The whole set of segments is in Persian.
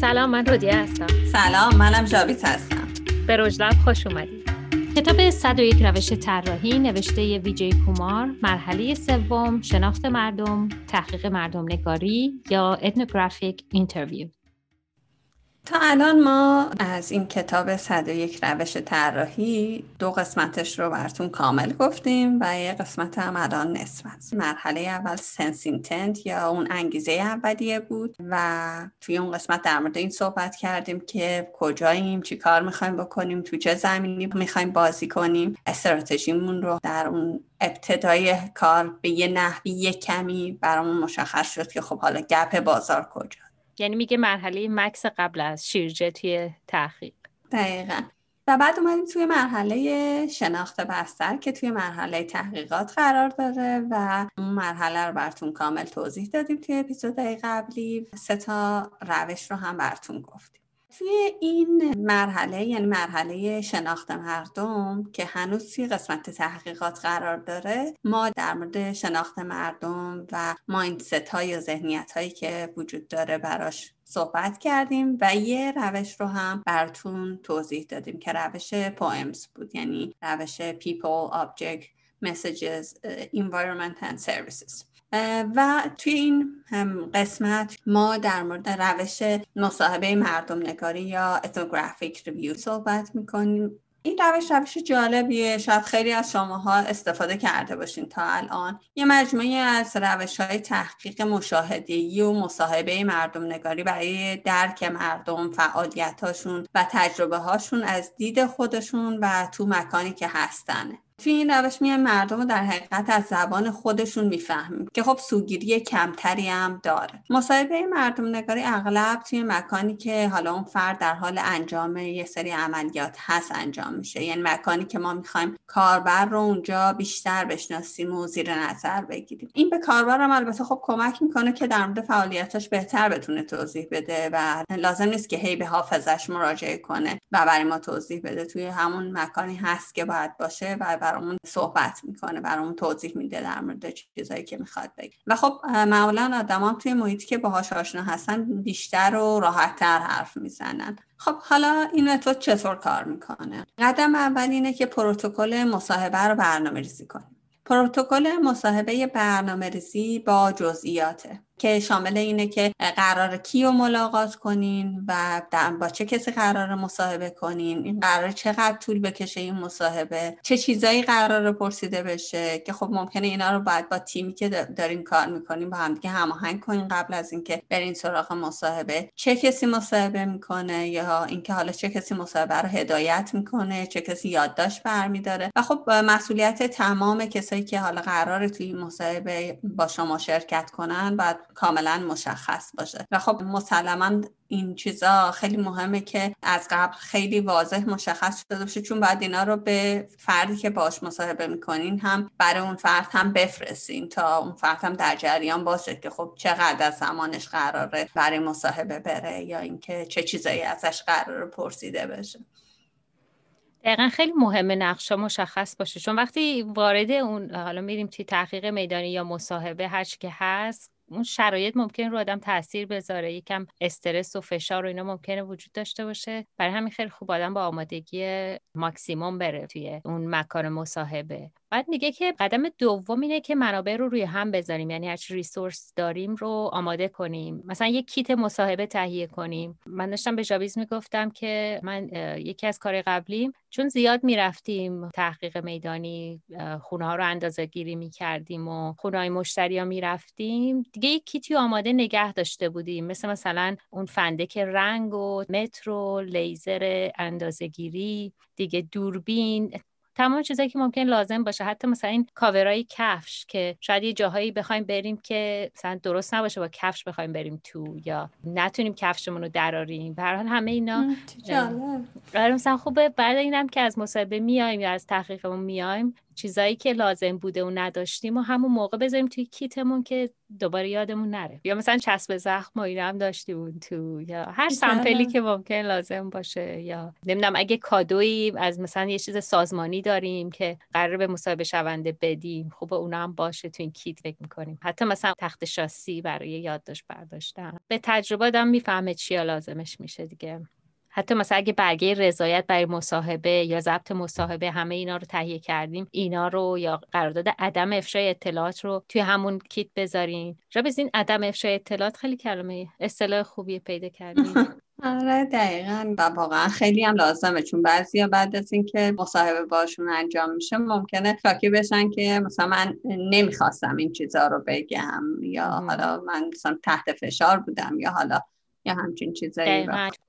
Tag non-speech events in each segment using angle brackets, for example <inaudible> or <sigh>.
سلام من رودیه هستم. سلام منم جاوید هستم. به رجلب خوش اومدید کتاب 101 روش طراحی نوشته ویجی کومار مرحله سوم شناخت مردم تحقیق مردم نگاری یا ethnographic interview تا الان ما از این کتاب 101 روش طراحی دو قسمتش رو براتون کامل گفتیم و یه قسمت هم الان نسبت مرحله اول sense intent یا اون انگیزه اولیه بود و توی اون قسمت در مورد این صحبت کردیم که کجاییم چی کار می‌خوایم بکنیم تو چه زمینی می‌خوایم بازی کنیم. استراتژیمون رو در اون ابتدای کار به یه نحوی یه کمی برامون مشخص شد که خب حالا گپ بازار کجا یعنی میگه مرحله مکس قبل از شیرجه توی تحقیق. دقیقا. و بعد اومدیم توی مرحله شناخت بستر که توی مرحله تحقیقات قرار داره و اون مرحله رو براتون کامل توضیح دادیم توی اپیزودهای قبلی. سه تا روش رو هم براتون گفتیم. توی این مرحله یعنی مرحله شناخت مردم که هنوز توی قسمت تحقیقات قرار داره ما در مورد شناخت مردم و مایندست های و ذهنیت هایی که وجود داره براش صحبت کردیم و یه روش رو هم براتون توضیح دادیم که روش پویمز بود یعنی روش people, object, messages, environment and services. و توی این قسمت ما در مورد روش مصاحبه مردم نگاری یا اتوگرافیک ریویو صحبت می‌کنیم. این روش روش جالبیه. شاید خیلی از شماها استفاده کرده باشین تا الان. یه مجموعه از روش های تحقیق مشاهدهی و مصاحبه مردم نگاری برای درک مردم فعالیت هاشون و تجربه هاشون از دید خودشون و تو مکانی که هستنه توی این روش میان مردم رو در حقیقت از زبان خودشون می‌فهمیم که خب سوگیری کمتری هم داره. مصاحبه مردم نگاری اغلب توی مکانی که حالا اون فرد در حال انجام یه سری عملیات هست انجام میشه. یعنی مکانی که ما می‌خوایم کاربر رو اونجا بیشتر بشناسیم و زیر نظر بگیریم. این به کاربر هم البته خب کمک می‌کنه که در مورد فعالیتاش بهتر بتونه توضیح بده و لازم نیست که هی به حافظش مراجعه کنه و برای ما توضیح بده. توی همون مکانی هست که باید باشه و برامون صحبت می‌کنه برامون توضیح میده در مورد چیزایی که می‌خواد بگه. و خب معمولا آدما توی محیطی که باهاش آشنا هستن بیشتر و راحتتر حرف می‌زنن. خب حالا این متد چطور کار می‌کنه؟ قدم اول اینه که پروتکل مصاحبه رو برنامه ریزی کنیم. پروتکل مصاحبه برنامه ریزی با جزئیاته. که شامل اینه که قرار کی رو ملاقات کنین و با چه کسی قرار مصاحبه کنین این قرار چقدر طول بکشه این مصاحبه چه چیزایی قرار پرسیده بشه که خب ممکنه اینا رو باید با تیمی که دارین کار می‌کنین با همدیگه هماهنگ کنین قبل از اینکه برین سراغ مصاحبه. چه کسی مصاحبه می‌کنه یا اینکه حالا چه کسی مصاحبه رو هدایت می‌کنه چه کسی یادداشت برمیداره. و خب مسئولیت تمام کسایی که حالا قرار توی مصاحبه با شما شرکت کنن بعد کاملا مشخص باشه. و خب مسلما این چیزا خیلی مهمه که از قبل خیلی واضح مشخص شده باشه چون بعد اینا رو به فردی که باش مصاحبه می‌کنین هم برای اون فرد هم بفرستین تا اون فرد هم در جریان باشه که خب چقدر از زمانش قراره برای مصاحبه بره یا اینکه چه چیزایی ازش قراره پرسیده بشه. دقیقا خیلی مهمه نقشه مشخص باشه چون وقتی وارد اون حالا میریم توی تحقیق میدانی یا مصاحبه هر که هست اون شرایط ممکن رو آدم تاثیر بذاره یکم استرس و فشار و اینا ممکنه وجود داشته باشه. برای همین خیلی خوب آدم با آمادگی ماکسیموم بره توی اون مکان مصاحبه. بعد میگه که قدم دوم اینه که منابع رو روی هم بذاریم. یعنی هرچی ریسورس داریم رو آماده کنیم. مثلا یک کیت مصاحبه تهیه کنیم. من داشتم به جابیز می‌گفتم که من یکی از کار قبلیم چون زیاد می‌رفتیم تحقیق میدانی خونه ها رو اندازه گیری می‌کردیم و خونه های مشتری ها می‌رفتیم. دیگه یک کیتی آماده نگه داشته بودیم. مثل مثلا اون فندک رنگ و متر و لیزر اندازه گیری دیگه دوربین. تمام چیزایی که ممکن لازم باشه. حتی مثلا این کاورای کفش که شاید یه جاهایی بخوایم بریم که مثلا درست نباشه با کفش بخوایم بریم تو یا نتونیم کفشمون رو دراریم. به هر حال همه اینا آره مثلا خوبه. بعد اینم که از مصاحبه میایم یا از تحقیقمون میایم. چیزایی که لازم بوده و نداشتیم و همون موقع بذاریم توی کیتمون که دوباره یادمون نره. یا مثلا چسب زخم و اینا هم داشتیم تو یا هر سمپلی که ممکن لازم باشه یا نمی‌دونم اگه کادویی از مثلا یه چیز سازمانی داریم که قرار به مصاحبه شونده بدیم خوب اونا هم باشه تو این کیت فکر می‌کنیم. حتی مثلا تخت شاسی برای یادداشت برداشتن. به تجربه آدم می‌فهمه چیا لازمش میشه دیگه. حتی مثلا اگه برگه رضایت برای مصاحبه یا ضبط مصاحبه همه اینا رو تهیه کردیم اینا رو یا قرارداد عدم افشای اطلاعات رو توی همون کیت بذارین. را این عدم افشای اطلاعات خیلی کلمه اصطلاح خوبی پیدا کردیم <laughs> آره دقیقا. و واقعا خیلی هم لازمه چون بعضی بعد از اینکه مصاحبه باشون انجام میشه ممکنه شاکی بشن که مثلا من نمی‌خواستم این چیزها رو بگم یا حالا من مثلا تحت فشار بودم یا حالا یا همچین چیزایی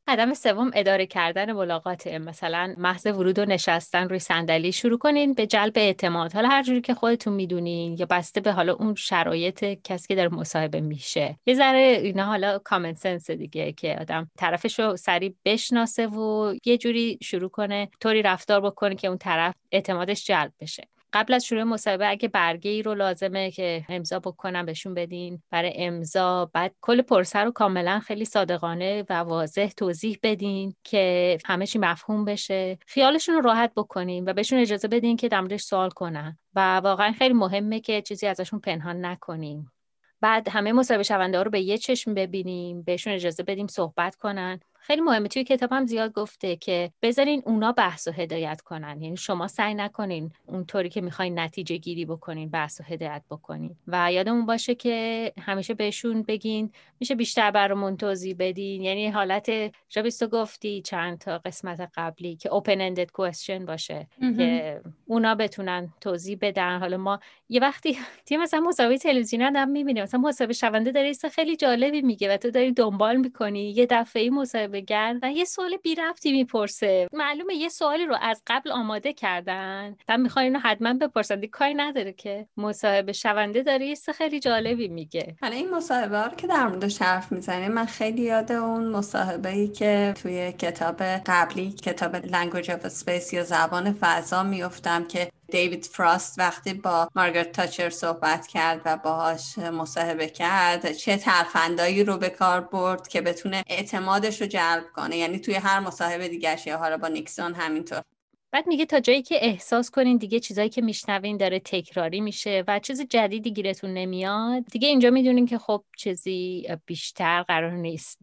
قدم سوم اداره کردن ملاقات. مثلا محض ورود و نشستن روی صندلی. شروع کنین به جلب اعتماد. حالا هر جوری که خودتون می‌دونین یا بسته به حالا اون شرایط کسی که داره مصاحبه میشه. یه ذره اینا حالا کامن سنس دیگه که آدم طرفش رو سریع بشناسه و یه جوری شروع کنه طوری رفتار بکنه که اون طرف اعتمادش جلب بشه. قبل از شروع مصاحبه اگه برگه ای رو لازمه که امضا بکنم بهشون بدین. برای امضا بعد کل پرسه رو کاملا خیلی صادقانه و واضح توضیح بدین که همه چی مفهوم بشه. خیالشون رو راحت بکنین و بهشون اجازه بدین که در سوال کنن. و واقعا خیلی مهمه که چیزی ازشون پنهان نکنیم بعد همه مصاحبه شونده رو به یه چشم ببینیم بهشون اجازه بدیم صحبت کنن. خیلی مهمه. توی کتابم زیاد گفته که بذارین اونا بحث و هدایت کنن. یعنی شما سعی نکنین اونطوری که می‌خواین نتیجه گیری بکنین بحث و هدایت بکنین. و یادمون باشه که همیشه بهشون بگین میشه بیشتر برامون توضیح بدین. یعنی حالت جابیستو گفتی چند تا قسمت قبلی که open ended question باشه که اونا بتونن توضیح بدن. حالا ما یه وقتی <laughs> تیم مثلا مسابقه تلویزیونی هم می‌بینیم مثلا مسابقه شونده داره خیلی جالبی میگه و تو داری دنبال می‌کنی یه دفعه مصاحبه بگرد و یه سوال بی رفتی می‌پرسه. معلومه یه سوالی رو از قبل آماده کردن و می‌خوان اینو حتما بپرسن. کاری نداره که مصاحبه شونده داره. یه خیلی جالبی میگه. حالا این مصاحبه رو که در موردش حرف می‌زنیم من خیلی یاد اون مصاحبه ای که توی کتاب قبلی کتاب Language of Space یا زبان فضا میفتم که دیوید فراست وقتی با مارگرت تاچر صحبت کرد و باهاش مصاحبه کرد چه ترفندایی رو به کار برد که بتونه اعتمادش رو جلب کنه. یعنی توی هر مصاحبه دیگه یا حالا با نیکسون همینطور. بعد میگه تا جایی که احساس کنین دیگه چیزایی که میشنوین داره تکراری میشه و چیز جدیدی گیرتون نمیاد. دیگه اینجا می‌دونین که خب چیزی بیشتر قرار نیست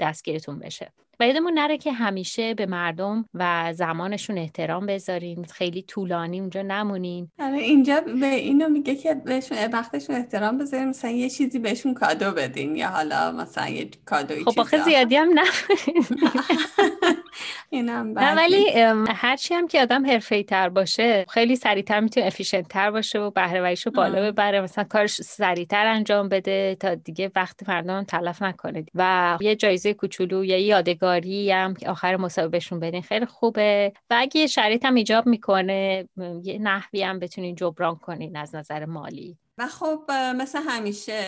دستگیرتون بشه. و یادمون نره که همیشه به مردم و زمانشون احترام بذارین. خیلی طولانی اونجا نمونین. آره اینجا به اینو میگه که بهشون وقتشون احترام بذارین مثلا یه چیزی بهشون کادو بدین یا حالا مثلا یه کادوی خب آخه زیادی هم نه <laughs> اینم نه ولی هرچی هم که آدم حرفه‌ای تر باشه خیلی سریعتر می‌تونه افیشنت تر باشه و بهره رو بالا ببره. مثلا کارش سریعتر انجام بده تا دیگه وقت مردم تلف نکنه. و یه جایزه کوچولو یا یادگاری هم که آخر مسابقهشون بدین خیلی خوبه. و اگه شرایط هم ایجاب می‌کنه یه نحوی هم بتونین جبران کنین از نظر مالی. و خب مثل همیشه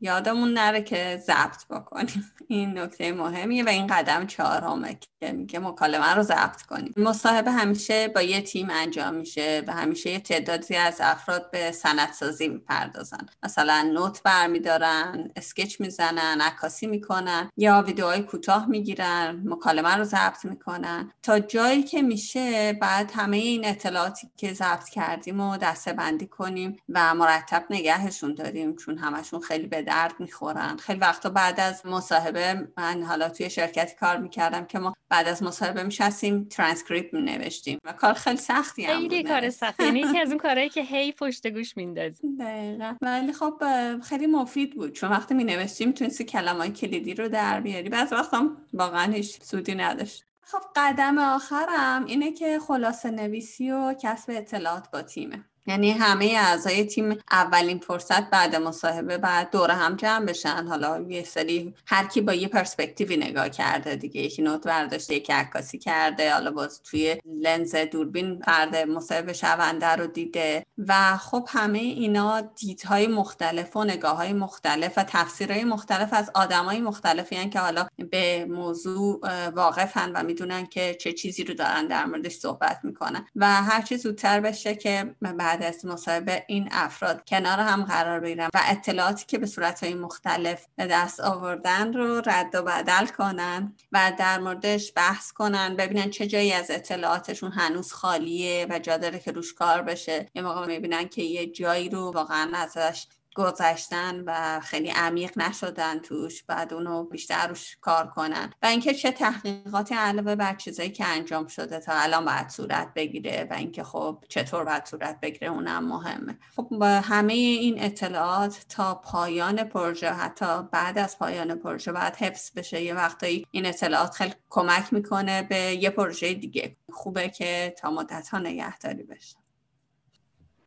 یادمون نره که ضبط بکنیم. <laughs> این نکته مهمیه و این قدم چهارمه که میگه مکالمه رو ضبط کنیم. مصاحبه همیشه با یه تیم انجام میشه و همیشه یه تعدادی از افراد به سندسازی می‌پردازن. مثلا note برمیدارن sketch می‌زنن عکاسی می‌کنن یا ویدیوهای کوتاه می‌گیرن مکالمه رو ضبط می‌کنن. تا جایی که میشه بعد همه این اطلاعاتی که ضبط کردیم و دسته بندی کنیم و مرتب نگهشون داریم چون همشون خیلی به درد می‌خورن. خیلی وقتا بعد از مصاحبه من حالا توی شرکتی کار می‌کردم که ما بعد از مصاحبه میشستیم ترانسکریپت مینوشتیم و کار خیلی سختی هم خیلی کار سختی. یعنی یکی از اون کارهایی که هی پشت گوش میندازی. دقیقا. ولی خب خیلی مفید بود. چون وقتی مینوشتیم تونستی کلمه کلیدی رو در بیاری. بعض وقتا واقعا هیچ سودی نداشت. خب قدم آخرم اینه که خلاصه نویسی و کسب اطلاعات با تیمه. یعنی همه اعضای تیم اولین فرصت بعد مصاحبه بعد دور هم جمع بشن. حالا یه سری هر کی با یه پرسپکتیوی نگاه کرده دیگه. یکی نوت برداشته یکی عکاسی کرده. حالا باز توی لنز دوربین فرد مصاحبه شونده رو دیده. و خب همه اینا دیدهای مختلف و نگاه های مختلف و تفسیرهای مختلف از آدمای مختلفی هن که حالا به موضوع واقفن و می‌دونن که چه چیزی رو دارن در موردش صحبت می‌کنن. و هر چی زودتر بشه که بعد از مصاحبه این افراد کنار هم قرار بگیرن و اطلاعاتی که به صورتهای مختلف به دست آوردن رو رد و بدل کنن و در موردش بحث کنن ببینن چه جایی از اطلاعاتشون هنوز خالیه و جا داره که روش کار بشه. یه موقع می‌بینن که یه جایی رو واقعا ازش گذشتن و خیلی عمیق نشدن توش بعد اونو بیشتر روش کار کنن. و اینکه چه تحقیقاتی علاوه بر چیزایی که انجام شده تا الان باید صورت بگیره و اینکه خب چطور باید صورت بگیره اونم مهمه. خب با همه این اطلاعات تا پایان پروژه حتی بعد از پایان پروژه باید حفظ بشه. یه وقتایی این اطلاعات خیلی کمک می‌کنه به یه پروژه دیگه. خوبه که تا مدت ها نگهداری بشه.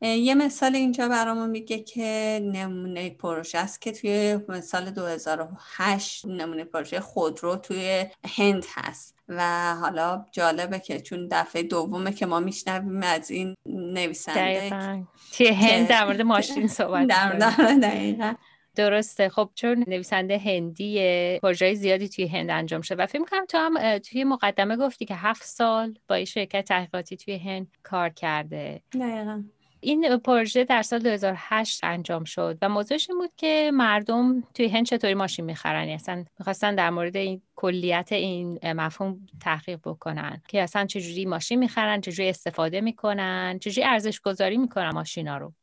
یه مثال اینجا برامون میگه که نمونه پروژه است که توی سال 2008 نمونه پروژه خودرو توی هند هست. و حالا جالبه که چون دفعه دومه که ما میشنویم از این نویسنده توی هند در مورد ماشین <laughs> صحبت در درسته. خب چون نویسنده هندی پروژه زیادی توی هند انجام شده و فکر کنم تو هم توی مقدمه گفتی که هفت سال با این شرکت تحقیقاتی توی هند کار کرده. دقیقا. این پروژه در سال 2008 انجام شد و موضوعش این بود که مردم توی هند چطوری ماشین می‌خرن؟ یعنی اصلا می‌خواستن در مورد این کلیت این مفهوم تحقیق بکنن که اصلا چجوری ماشین می‌خرن چجوری استفاده می‌کنن چجوری ارزش گذاری می‌کنن ماشینا رو.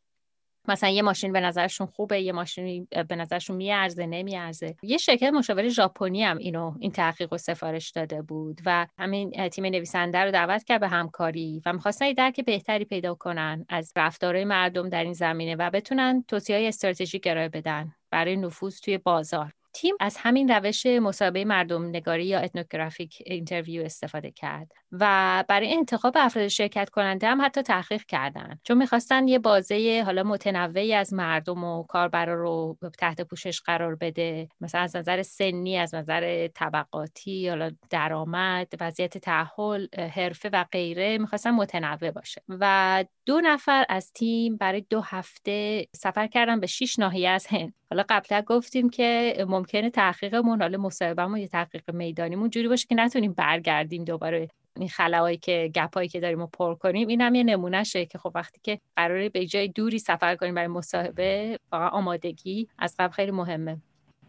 مثلا یه ماشین به نظرشون خوبه یه ماشین به نظرشون میارزه نمیارزه. یه شرکت مشاور ژاپنی هم اینو این تحقیق و سفارش داده بود و همین تیم نویسنده رو دعوت کرد به همکاری و می‌خواستن درک بهتری پیدا کنن از رفتارهای مردم در این زمینه و بتونن توصیه های استراتژیک ارائه بدن برای نفوذ توی بازار. تیم از همین روش مصاحبه مردم نگاری یا ethnographic interview استفاده کرد و برای انتخاب افراد شرکت کننده هم حتی تحقیق کردن. چون می‌خواستن یه بازه حالا متنوعی از مردم و کاربرا رو تحت پوشش قرار بده. مثلا از نظر سنی از نظر طبقاتی حالا درآمد وضعیت تاهل حرفه و غیره می‌خواستن متنوع باشه. و دو نفر از تیم برای دو هفته سفر کردن به شش ناحیه از هند. حالا قبلا گفتیم که ممکنه تحقیقمون حالا مصاحبهمون یه تحقیق میدانیمون جوری باشه که نتونیم برگردیم دوباره. این خلاهایی که گپایی که داریم رو پر کنیم این هم یه نمونهشه که خب وقتی که قراره به جای دوری سفر کنیم برای مصاحبه واقعا آمادگی از قبل خیلی مهمه.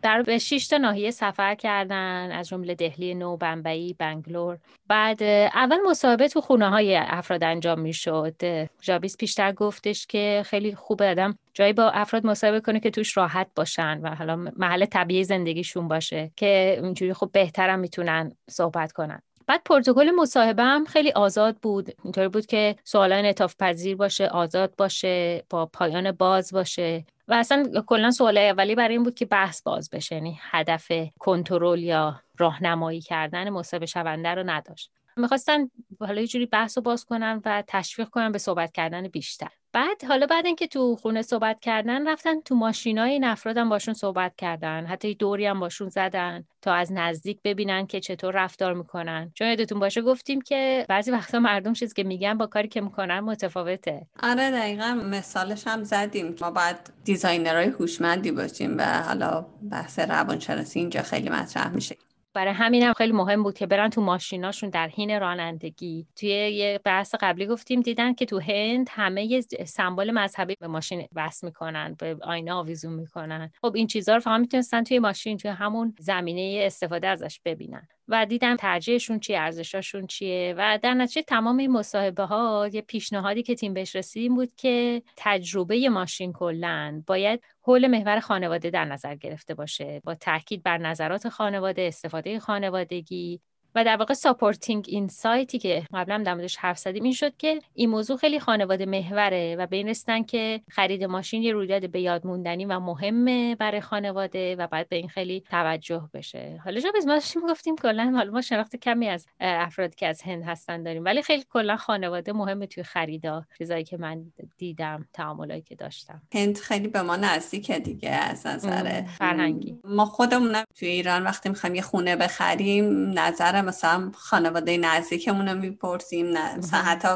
در به 6 تا ناحیه سفر کردن از جمله دهلی نو بمبئی بنگلور. بعد اول مصاحبه تو خونه های افراد انجام می‌شد. جابیس پیشتر گفتش که خیلی خوبه آدم جایی با افراد مصاحبه کنه که توش راحت باشن و حالا محل طبیعی زندگیشون باشه که اینجوری خب بهترم می‌تونن صحبت کنن. بعد پروتکل مصاحبه هم خیلی آزاد بود. اینطوری بود که سوالای انعطاف پذیر باشه آزاد باشه با پایان باز باشه. و اصلا کلا سوال اولی برای این بود که بحث باز بشه یعنی هدف کنترل یا راهنمایی کردن مصاحبه شونده رو نداشت. می‌خواستن حالا یه جوری بحث رو باز کنن و تشویق کنن به صحبت کردن بیشتر. بعد حالا بعد اینکه تو خونه صحبت کردن رفتن تو ماشینای این افرادم باشون صحبت کردن. حتی دوری هم باشون زدن تا از نزدیک ببینن که چطور رفتار می‌کنن. چون یادتون باشه گفتیم که بعضی وقتا مردم چیزی که میگن با کاری که می‌کنن متفاوته. آره دقیقا مثالش هم زدیم. ما باید دیزاینرهای هوشمندی باشیم و حالا بحث روانشناسی اینجا خیلی مطرح میشه. برای همین هم خیلی مهم بود که برن تو ماشیناشون در حین رانندگی. توی یه بحث قبلی گفتیم دیدن که تو هند همه سمبل مذهبی به ماشین وصل می‌کنن به آینه آویزون می‌کنن. خب این چیزها رو فقط می‌تونستن توی ماشین توی همون زمینه استفاده ازش ببینن. و دیدم ترجیحشون چیه ارزشاشون چیه. و در نتیجه تمام این مصاحبه ها یه پیشنهادی که تیم بهش رسیدیم بود که تجربه ماشین کلا باید حول محور خانواده در نظر گرفته باشه. با تاکید بر نظرات خانواده استفاده خانوادگی و در واقع supporting insight ی که قبلا در موردش حرف زدیم این شد که این موضوع خیلی خانواده محوره و به این که خرید ماشین یه رویداد به یاد موندنی و مهمه برای خانواده و باید به این خیلی توجه بشه. حالا جا ما داشتیم گفتیم کلا حالا ما شناخت کمی از افرادی که از هند هستن داریم ولی خیلی کلا خانواده مهمه توی خریدا چیزایی که من دیدم تعاملایی که داشتم. هند خیلی به ما نزدیکه دیگه از نظر فرهنگی. ما خودمون توی ایران وقتی می‌خوایم یه خونه بخریم نظر مثلا خانواده نزدیکمون رو می‌پرسیم مثلا حتی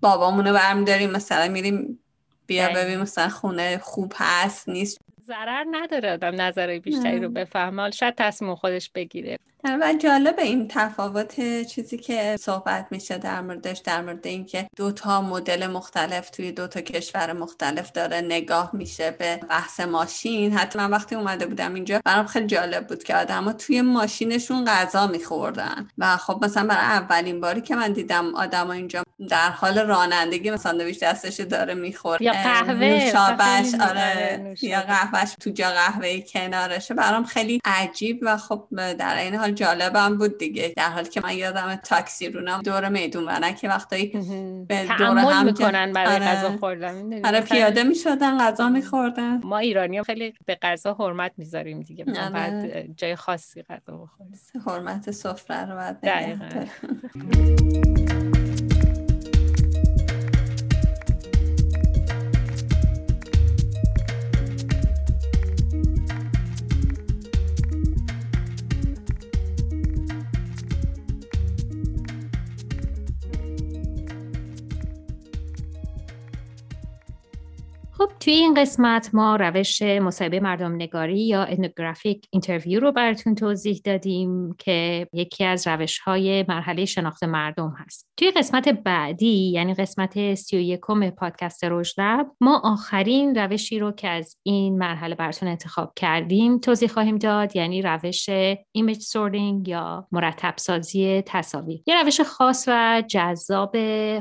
بابامون رو برمیداریم مثلا میریم بیا ببین مثلا خونه خوب هست نیست. ضرر نداره آدم نظرهای بیشتری رو بفهمه. شاید تصمیم خودش بگیره. و جالب این تفاوت چیزی که صحبت میشه در موردش در مورد اینکه دو تا مدل مختلف توی دو تا کشور مختلف داره نگاه میشه به بحث ماشین. حتی من وقتی اومده بودم اینجا برام خیلی جالب بود که آدما توی ماشینشون غذا میخوردن. و خب مثلا برای اولین باری که من دیدم آدما اینجا در حال رانندگی مثلا ساندویچ دستش داره می‌خوره. یا قهوه آره. یا قهوهش تو جا قهوه کنارشه. برام خیلی عجیب و خب در این حال جالبم بود دیگه. در حالی که من یادم تاکسی رونم دور میدون که وقتایی به دور هم می‌کنن برای آره. غذا خوردن آره پیاده می‌شدن غذا میخوردن. ما ایرانی خیلی به غذا حرمت می‌ذاریم دیگه. آره. بعد جای خاصی غذا بخوریم. حرمت سفره رو بعد خب توی این قسمت ما روش مصاحبه مردم نگاری یا ethnographic interview رو براتون توضیح دادیم که یکی از روش های مرحله شناخت مردم هست. توی قسمت بعدی یعنی قسمت سی و یکم پادکست رشد ما آخرین روشی رو که از این مرحله براتون انتخاب کردیم توضیح خواهیم داد یعنی روش image sorting یا مرتب سازی تصاویر. یه روش خاص و جذاب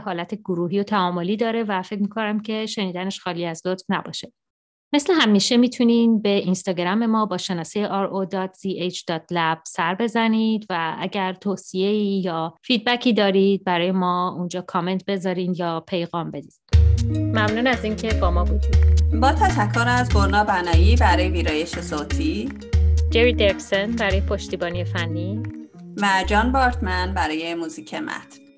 حالت گروهی و تعاملی داره و فکر می‌کنم که شنیدنش خالی از نباشه. مثل همیشه می‌تونین به اینستاگرام ما با شناسه ro.zh.lab سر بزنید و اگر توصیه یا feedback ی دارید برای ما اونجا کامنت بذارین یا پیغام بدید ممنون از اینکه با ما بودید. با تشکر از برنا بنایی برای ویرایش صوتی جری درکسن برای پشتیبانی فنی و جان بارتمن برای موزیک متن.